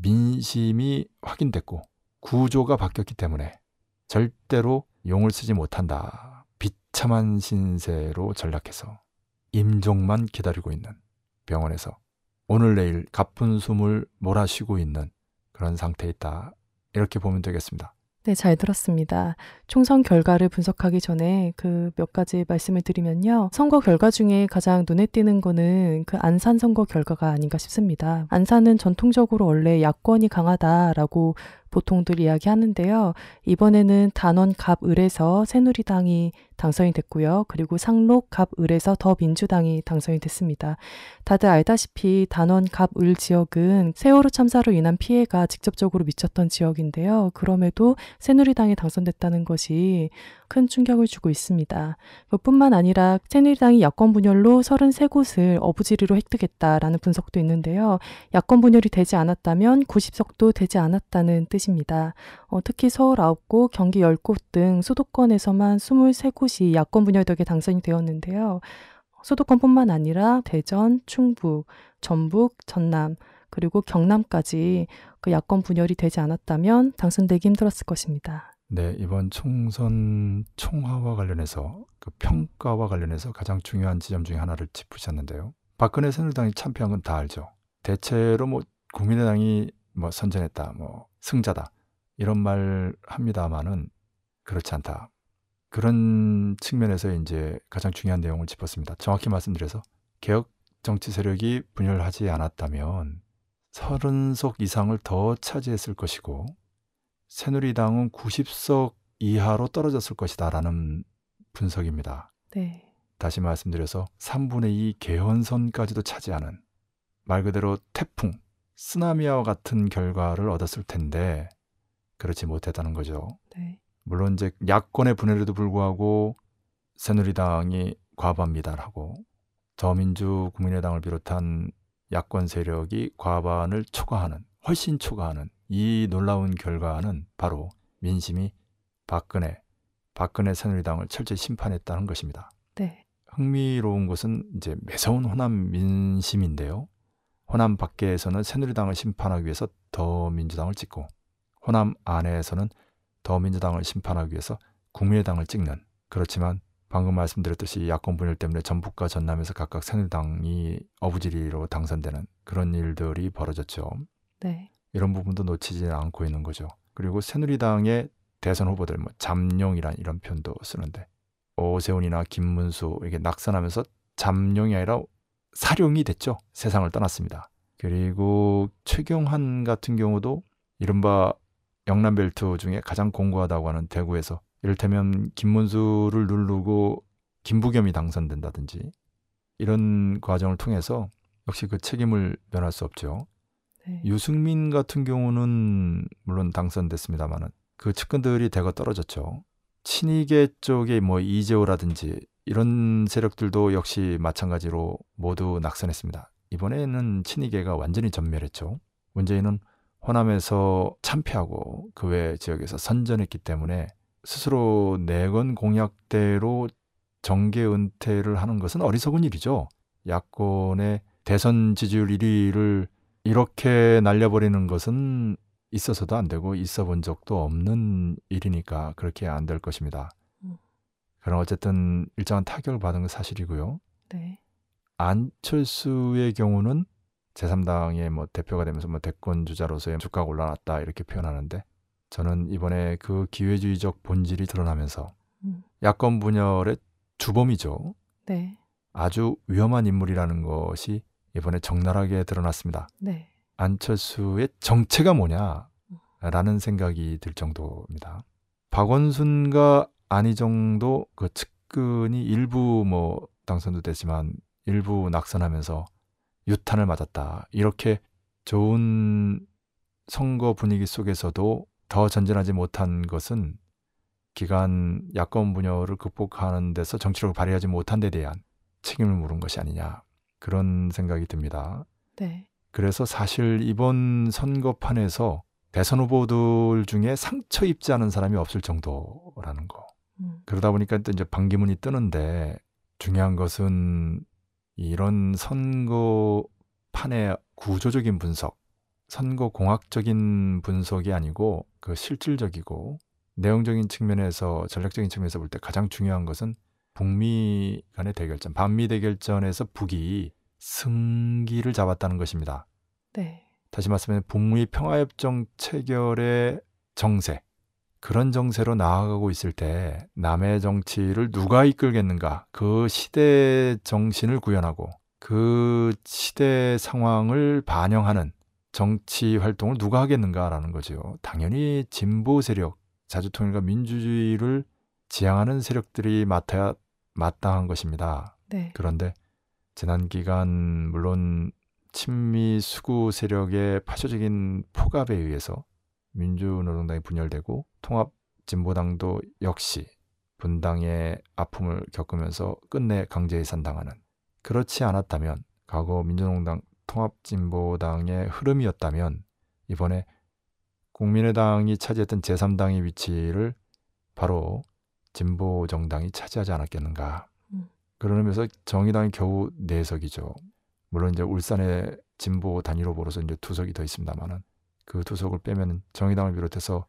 민심이 확인됐고 구조가 바뀌었기 때문에 절대로 용을 쓰지 못한다. 비참한 신세로 전락해서 임종만 기다리고 있는 병원에서 오늘 내일 가쁜 숨을 몰아쉬고 있는 그런 상태에 있다. 이렇게 보면 되겠습니다. 네, 잘 들었습니다. 총선 결과를 분석하기 전에 그 몇 가지 말씀을 드리면요. 선거 결과 중에 가장 눈에 띄는 거는 그 안산 선거 결과가 아닌가 싶습니다. 안산은 전통적으로 원래 야권이 강하다라고 보통들 이야기하는데요. 이번에는 단원 갑을에서 새누리당이 당선이 됐고요. 그리고 상록 갑을에서 더민주당이 당선이 됐습니다. 다들 알다시피 단원 갑을 지역은 세월호 참사로 인한 피해가 직접적으로 미쳤던 지역인데요. 그럼에도 새누리당이 당선됐다는 것이 큰 충격을 주고 있습니다. 그뿐만 아니라 새누리당이 야권 분열로 33곳을 어부지리로 획득했다라는 분석도 있는데요. 야권 분열이 되지 않았다면 90석도 되지 않았다는 뜻입니다. 어, 특히 서울 9곳, 경기 10곳 등 수도권에서만 23곳이 야권 분열 덕에 당선이 되었는데요. 수도권뿐만 아니라 대전, 충북, 전북, 전남, 그리고 경남까지 그 야권 분열이 되지 않았다면 당선되기 힘들었을 것입니다. 네, 이번 총선 총화와 관련해서 그 평가와 관련해서 가장 중요한 지점 중에 하나를 짚으셨는데요. 박근혜 새누리당이 참패한 건 다 알죠. 대체로 뭐 국민의당이 뭐 선전했다, 뭐 승자다 이런 말 합니다만은 그렇지 않다. 그런 측면에서 이제 가장 중요한 내용을 짚었습니다. 정확히 말씀드려서 개혁 정치 세력이 분열하지 않았다면 30석 이상을 더 차지했을 것이고 새누리당은 90석 이하로 떨어졌을 것이다라는 분석입니다. 네. 다시 말씀드려서 3분의 2 개헌선까지도 차지하는 말 그대로 태풍, 쓰나미와 같은 결과를 얻었을 텐데 그렇지 못했다는 거죠. 네. 물론 이제 야권의 분열에도 불구하고 새누리당이 과반미달 하고 더민주 국민의당을 비롯한 야권 세력이 과반을 초과하는 훨씬 초과하는 이 놀라운 결과는 바로 민심이 박근혜 박근혜 새누리당을 철저히 심판했다는 것입니다. 네. 흥미로운 것은 이제 매서운 호남 민심인데요. 호남 밖에서는 새누리당을 심판하기 위해서 더민주당을 찍고 호남 안에서는 더민주당을 심판하기 위해서 국민의당을 찍는 그렇지만 방금 말씀드렸듯이 야권 분열 때문에 전북과 전남에서 각각 새누리당이 어부지리로 당선되는 그런 일들이 벌어졌죠. 네. 이런 부분도 놓치지 않고 있는 거죠. 그리고 새누리당의 대선 후보들 뭐 잠룡이란 이런 표현도 쓰는데 오세훈이나 김문수 이게 낙선하면서 잠룡이 아니라 사룡이 됐죠. 세상을 떠났습니다. 그리고 최경환 같은 경우도 이른바 영남벨트 중에 가장 공고하다고 하는 대구에서 이를테면 김문수를 누르고 김부겸이 당선된다든지 이런 과정을 통해서 역시 그 책임을 면할 수 없죠. 네. 유승민 같은 경우는 물론 당선됐습니다만은 그 측근들이 대거 떨어졌죠. 친이계 쪽에 뭐 이재호라든지 이런 세력들도 역시 마찬가지로 모두 낙선했습니다. 이번에는 친이계가 완전히 전멸했죠. 문재인은 호남에서 참패하고 그 외 지역에서 선전했기 때문에 스스로 내건 공약대로 정계 은퇴를 하는 것은 어리석은 일이죠. 야권의 대선 지지율 1위를 이렇게 날려버리는 것은 있어서도 안 되고 있어 본 적도 없는 일이니까 그렇게 안 될 것입니다. 음. 그럼 어쨌든 일정한 타격을 받은 건 사실이고요. 네. 안철수의 경우는 제3당의 뭐 대표가 되면서 뭐 대권 주자로서의 주가가 올라왔다 이렇게 표현하는데 저는 이번에 그 기회주의적 본질이 드러나면서 음. 야권 분열의 주범이죠. 네. 아주 위험한 인물이라는 것이 이번에 적나라하게 드러났습니다. 네. 안철수의 정체가 뭐냐라는 생각이 들 정도입니다. 박원순과 안희정도 그 측근이 일부 뭐 당선도 됐지만 일부 낙선하면서 유탄을 맞았다. 이렇게 좋은 선거 분위기 속에서도 더 전진하지 못한 것은 기간 야권 분열을 극복하는 데서 정치력을 발휘하지 못한 데 대한 책임을 물은 것이 아니냐. 그런 생각이 듭니다. 네. 그래서 사실 이번 선거판에서 대선 후보들 중에 상처 입지 않은 사람이 없을 정도라는 거. 음. 그러다 보니까 또 이제 반기문이 뜨는데 중요한 것은 이런 선거판의 구조적인 분석, 선거 공학적인 분석이 아니고 그 실질적이고 내용적인 측면에서 전략적인 측면에서 볼 때 가장 중요한 것은 북미 간의 대결전, 반미 대결전에서 북이 승기를 잡았다는 것입니다. 네. 다시 말씀하면 북미 평화협정 체결의 정세 그런 정세로 나아가고 있을 때 남의 정치를 누가 이끌겠는가 그 시대 정신을 구현하고 그 시대 상황을 반영하는 정치 활동을 누가 하겠는가라는 거죠. 당연히 진보 세력, 자주통일과 민주주의를 지향하는 세력들이 맡아야 마땅한 것입니다. 네. 그런데 지난 기간 물론 친미 수구 세력의 파쇼적인 포갑에 의해서 민주노동당이 분열되고 통합 진보당도 역시 분당의 아픔을 겪으면서 끝내 강제해산 당하는 그렇지 않았다면 과거 민주노동당 통합진보당의 흐름이었다면 이번에 국민의당이 차지했던 제3당의 위치를 바로 진보 정당이 차지하지 않았겠는가. 음. 의미에서 정의당이 겨우 네석이죠 물론 이제 울산의 진보 단일 후보로서 이제 두 석이 더 있습니다만은 그 두 석을 빼면 정의당을 비롯해서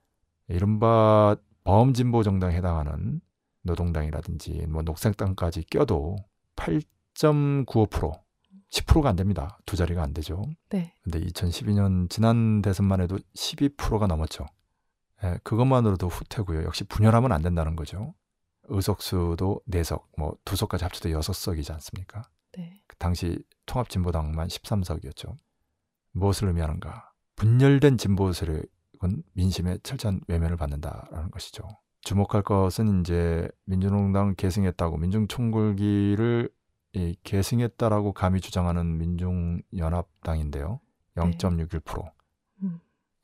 이른바 범진보 정당에 해당하는 노동당이라든지 뭐 녹색당까지 껴도 8.95% 10%가 안 됩니다. 두 자리가 안 되죠. 네. 근데 2012년 지난 대선만 해도 12%가 넘었죠. 예, 그것만으로도 후퇴고요. 역시 분열하면 안 된다는 거죠. 의석수도 4석, 뭐두 석까지 합쳐도 6석이지 않습니까? 네. 그 당시 통합진보당만 13석이었죠. 무엇을 의미하는가? 분열된 진보 세력은 민심의 철저한 외면을 받는다라는 것이죠. 주목할 것은 이제 민주노동당 계승했다고 민중총궐기를 이 계승했다라고 감히 주장하는 민중연합당인데요. 0.61%, 음.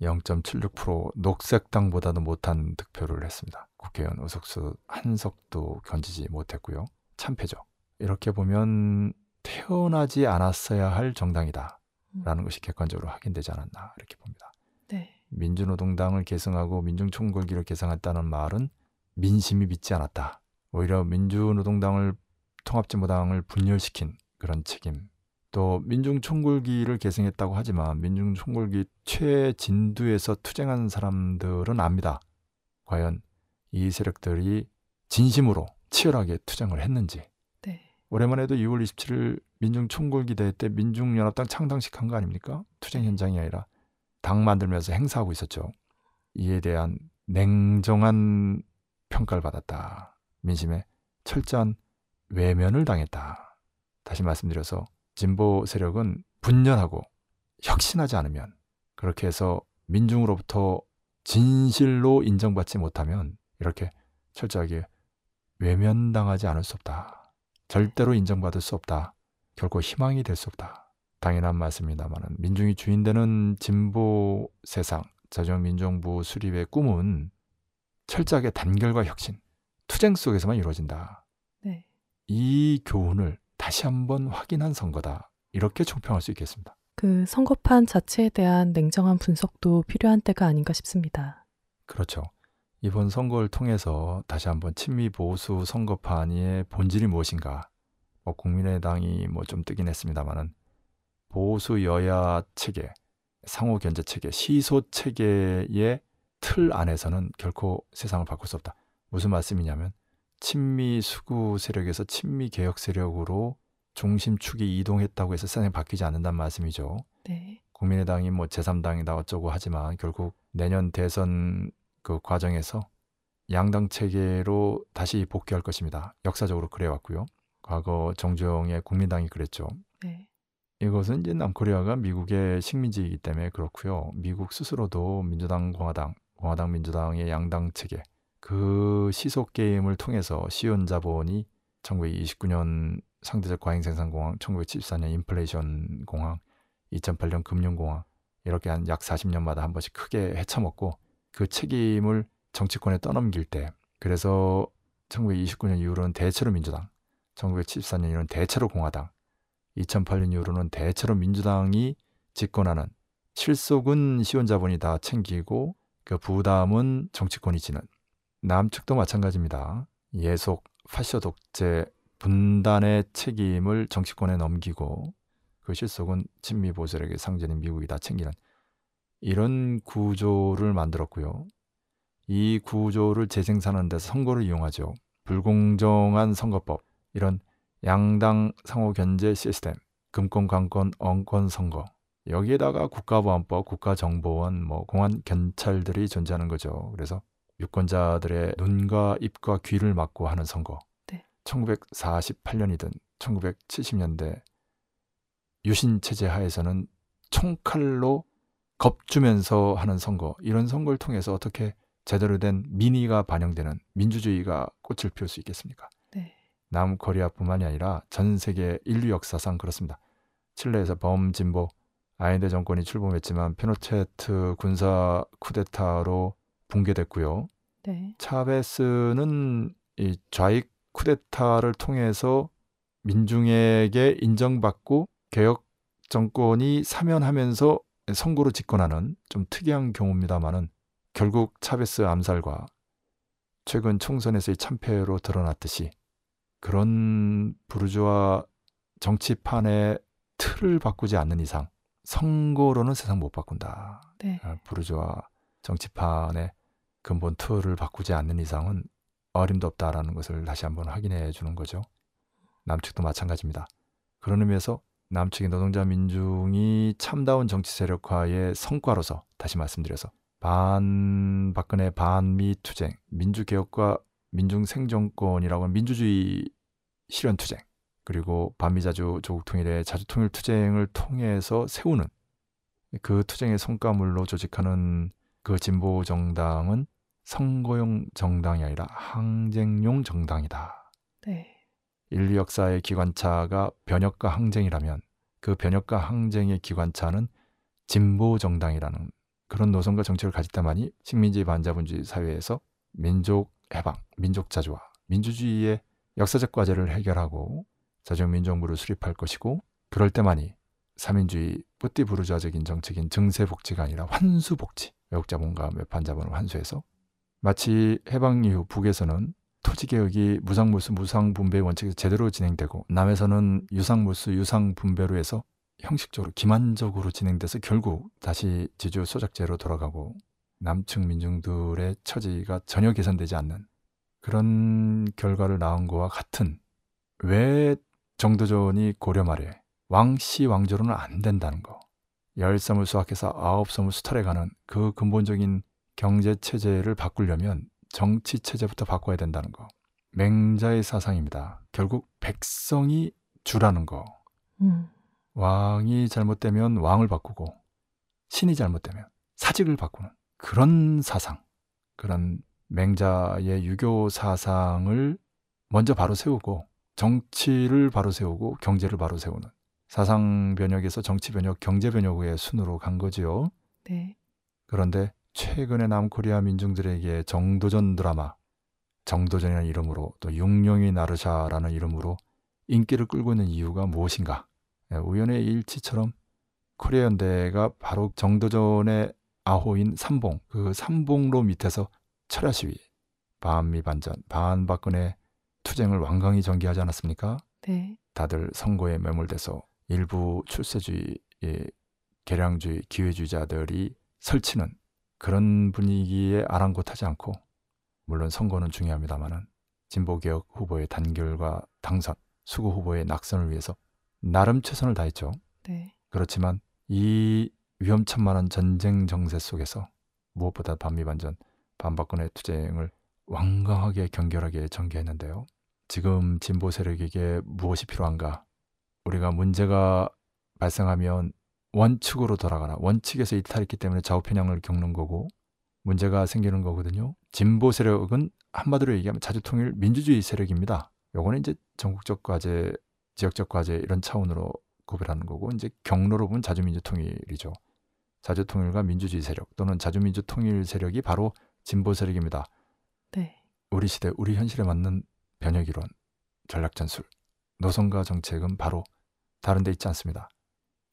0.76% 녹색당보다도 못한 득표를 했습니다. 국회의원 의석수 한 석도 견지지 못했고요. 참패죠. 이렇게 보면 태어나지 않았어야 할 정당이다 라는 것이 객관적으로 확인되지 않았나 이렇게 봅니다. 네. 민주노동당을 계승하고 민중총궐기를 계승했다는 말은 민심이 믿지 않았다. 오히려 민주노동당을 통합진보당을 분열시킨 그런 책임. 또 민중 총궐기를 계승했다고 하지만 민중 총궐기 최진두에서 투쟁한 사람들은 압니다. 과연 이 세력들이 진심으로 치열하게 투쟁을 했는지. 네. 오랜만에도 2월 27일 민중 총궐기 대회 때 민중연합당 창당식 한 거 아닙니까? 투쟁 현장이 아니라 당 만들면서 행사하고 있었죠. 이에 대한 냉정한 평가를 받았다. 민심에 철저한 외면을 당했다. 다시 말씀드려서 진보 세력은 분열하고 혁신하지 않으면 그렇게 해서 민중으로부터 진실로 인정받지 못하면 이렇게 철저하게 외면당하지 않을 수 없다. 절대로 인정받을 수 없다. 결코 희망이 될 수 없다. 당연한 말씀입니다만 민중이 주인되는 진보 세상, 자정민정부 수립의 꿈은 철저하게 단결과 혁신, 투쟁 속에서만 이루어진다. 네. 이 교훈을 다시 한번 확인한 선거다. 이렇게 총평할 수 있겠습니다. 그 선거판 자체에 대한 냉정한 분석도 필요한 때가 아닌가 싶습니다. 그렇죠. 이번 선거를 통해서 다시 한번 친미 보수 선거판의 본질이 무엇인가? 뭐 국민의당이 뭐 좀 뜨긴 했습니다만은 보수 여야 체계, 상호 견제 체계, 시소 체계의 틀 안에서는 결코 세상을 바꿀 수 없다. 무슨 말씀이냐면 친미 수구 세력에서 친미 개혁 세력으로 중심축이 이동했다고 해서 세상이 바뀌지 않는다는 말씀이죠. 네. 국민의당이 뭐 제3당이다 어쩌고 하지만 결국 내년 대선 그 과정에서 양당 체계로 다시 복귀할 것입니다. 역사적으로 그래 왔고요. 과거 정주영의 국민당이 그랬죠. 네. 이것은 이제 남코리아가 미국의 식민지이기 때문에 그렇고요. 미국 스스로도 민주당, 공화당, 공화당, 민주당의 양당 체계 그 시속 게임을 통해서 시온 자본이 1929년 상대적 과잉 생산 공황, 1974년 인플레이션 공황, 2008년 금융 공황 이렇게 한 약 40년마다 한 번씩 크게 헤쳐먹고 그 책임을 정치권에 떠넘길 때 그래서 1929년 이후로는 대체로 민주당, 1974년 이후로는 대체로 공화당, 2008년 이후로는 대체로 민주당이 집권하는 실속은 시원자본이 다 챙기고 그 부담은 정치권이 지는 남측도 마찬가지입니다. 예속, 파쇼 독재, 분단의 책임을 정치권에 넘기고 그 실속은 친미 보수력의 상전인 미국이 다 챙기는 이런 구조를 만들었고요. 이 구조를 재생산하는 데서 선거를 이용하죠. 불공정한 선거법, 이런 양당 상호 견제 시스템, 금권, 관권, 언권 선거. 여기에다가 국가보안법, 국가정보원, 뭐 공안 경찰들이 존재하는 거죠. 그래서 유권자들의 눈과 입과 귀를 막고 하는 선거. 네. 1948년이든 1970년대 유신 체제 하에서는 총칼로 겁주면서 하는 선거. 이런 선거를 통해서 어떻게 제대로 된 민의가 반영되는 민주주의가 꽃을 피울 수 있겠습니까? 네. 남코리아뿐만이 아니라 전 세계 인류 역사상 그렇습니다. 칠레에서 범진보 아인데 정권이 출범했지만 피노체트 군사 쿠데타로 붕괴됐고요. 네. 차베스는 이 좌익 쿠데타를 통해서 민중에게 인정받고 개혁 정권이 사면하면서 선거로 집권하는 좀 특이한 경우입니다만은 결국 차베스 암살과 최근 총선에서의 참패로 드러났듯이 그런 부르주아 정치판의 틀을 바꾸지 않는 이상 선거로는 세상 못 바꾼다. 네. 아, 부르주아 정치판의 근본 틀을 바꾸지 않는 이상은 어림도 없다라는 것을 다시 한번 확인해 주는 거죠. 남측도 마찬가지입니다. 그런 의미에서 남측의 노동자 민중이 참다운 정치 세력화의 성과로서 다시 말씀드려서 반 박근혜 반미 투쟁, 민주 개혁과 민중 생존권이라고 하는 민주주의 실현 투쟁, 그리고 반미자주 조국 통일의 자주 통일 투쟁을 통해서 세우는 그 투쟁의 성과물로 조직하는 그 진보 정당은 선거용 정당이 아니라 항쟁용 정당이다. 네. 인류 역사의 기관차가 변혁과 항쟁이라면 그 변혁과 항쟁의 기관차는 진보 정당이라는 그런 노선과 정책을 가질 때만이 식민지 반자본주의 사회에서 민족 해방, 민족 자주화, 민주주의의 역사적 과제를 해결하고 자주민정부를 수립할 것이고 그럴 때만이 사민주의 뿌띠부르주아적인 정책인 증세복지가 아니라 환수복지 외국 자본과 외판 자본을 환수해서 마치 해방 이후 북에서는 토지 개혁이 무상물수 무상분배 원칙에서 제대로 진행되고 남에서는 유상물수 유상분배로 해서 형식적으로 기만적으로 진행돼서 결국 다시 지주 소작제로 돌아가고 남측 민중들의 처지가 전혀 개선되지 않는 그런 결과를 낳은 거와 같은 왜 정도전이 고려 말에 왕씨 왕조로는 안 된다는 거. 열 섬을 수확해서 아홉 섬을 수탈해가는 그 근본적인 경제 체제를 바꾸려면 정치 체제부터 바꿔야 된다는 거. 맹자의 사상입니다. 결국 백성이 주라는 거. 음. 왕이 잘못되면 왕을 바꾸고 신이 잘못되면 사직을 바꾸는 그런 사상, 그런 맹자의 유교 사상을 먼저 바로 세우고 정치를 바로 세우고 경제를 바로 세우는 사상 변혁에서 정치 변혁, 경제 변혁의 순으로 간 거지요. 네. 그런데 최근에 남코리아 민중들에게 정도전 드라마, 정도전이라는 이름으로 또 육룡이 나르샤라는 이름으로 인기를 끌고 있는 이유가 무엇인가? 예, 우연의 일치처럼 코리아 연대가 바로 정도전의 아호인 삼봉, 그 삼봉로 밑에서 철야 시위, 반미 반전, 반박근혜 투쟁을 완강히 전개하지 않았습니까? 네. 다들 선거에 매몰돼서 일부 출세주의, 예, 개량주의, 기회주의자들이 설치는 그런 분위기에 아랑곳하지 않고 물론 선거는 중요합니다만은 진보개혁 후보의 단결과 당선, 수구 후보의 낙선을 위해서 나름 최선을 다했죠. 네. 그렇지만 이 위험천만한 전쟁 정세 속에서 무엇보다 반미반전, 반박근혜 투쟁을 완강하게 경결하게 전개했는데요. 지금 진보 세력에게 무엇이 필요한가? 우리가 문제가 발생하면 원칙으로 돌아가라. 원칙에서 이탈했기 때문에 좌우편향을 겪는 거고 문제가 생기는 거거든요. 진보 세력은 한마디로 얘기하면 자주통일 민주주의 세력입니다. 요거는 이제 전국적 과제, 지역적 과제 이런 차원으로 구별하는 거고 이제 경로로 보면 자주민주통일이죠. 자주통일과 민주주의 세력 또는 자주민주통일 세력이 바로 진보 세력입니다. 네. 우리 시대, 우리 현실에 맞는 변혁 이론, 전략 전술, 노선과 정책은 바로 다른 데 있지 않습니다.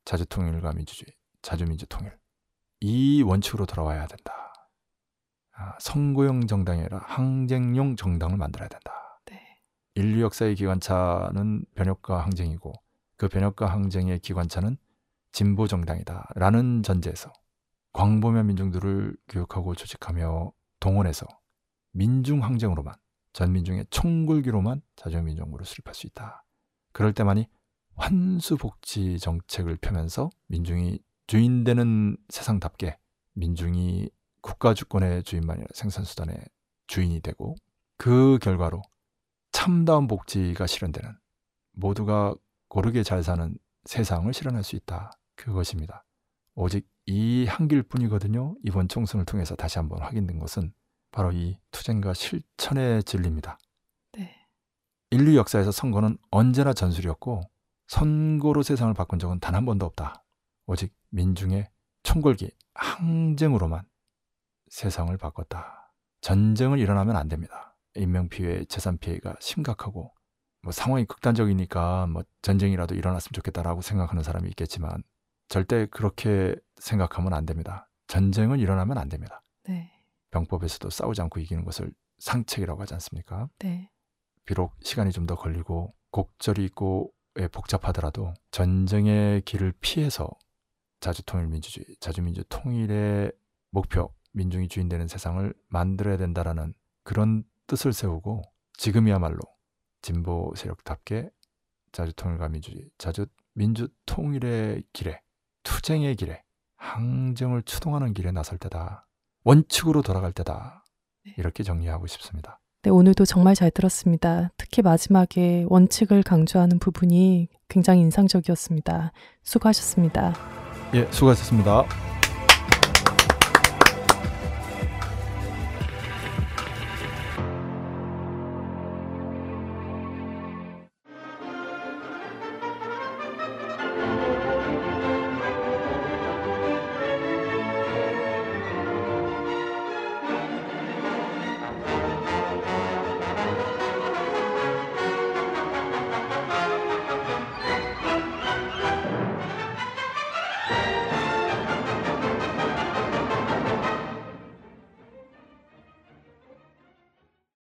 자주통일과 민주주의, 자주민주통일. 이 원칙으로 돌아와야 된다. 아, 선거용 정당이 아니라 항쟁용 정당을 만들어야 된다. 네. 인류 역사의 기관차는 변혁과 항쟁이고 그 변혁과 항쟁의 기관차는 진보 정당이다. 라는 전제에서 광범위한 민중들을 교육하고 조직하며 동원해서 민중 항쟁으로만 전민중의 총굴기로만 자주민정부를 수립할 수 있다. 그럴 때만이 환수복지 정책을 펴면서 민중이 주인되는 세상답게 민중이 국가 주권의 주인만이 아니라 생산수단의 주인이 되고 그 결과로 참다운 복지가 실현되는 모두가 고르게 잘 사는 세상을 실현할 수 있다. 그것입니다. 오직 이 한 길 뿐이거든요. 이번 총선을 통해서 다시 한번 확인된 것은 바로 이 투쟁과 실천의 진리입니다. 네. 인류 역사에서 선거는 언제나 전술이었고 선거로 세상을 바꾼 적은 단 한 번도 없다. 오직 민중의 총궐기 항쟁으로만 세상을 바꿨다. 전쟁을 일어나면 안 됩니다. 인명피해, 재산피해가 심각하고 뭐 상황이 극단적이니까 뭐 전쟁이라도 일어났으면 좋겠다라고 생각하는 사람이 있겠지만 절대 그렇게 생각하면 안 됩니다. 전쟁은 일어나면 안 됩니다. 네. 병법에서도 싸우지 않고 이기는 것을 상책이라고 하지 않습니까? 네. 비록 시간이 좀 더 걸리고 곡절이 있고 예, 복잡하더라도 전쟁의 길을 피해서 자주통일 민주주의, 자주민주 통일의 목표, 민중이 주인되는 세상을 만들어야 된다라는 그런 뜻을 세우고 지금이야말로 진보 세력답게 자주통일과 민주주의, 자주민주 통일의 길에 투쟁의 길에 항쟁을 추동하는 길에 나설 때다. 원칙으로 돌아갈 때다. 네. 이렇게 정리하고 싶습니다. 네, 오늘도 정말 잘 들었습니다. 특히 마지막에 원칙을 강조하는 부분이 굉장히 인상적이었습니다. 수고하셨습니다. 예, 수고하셨습니다.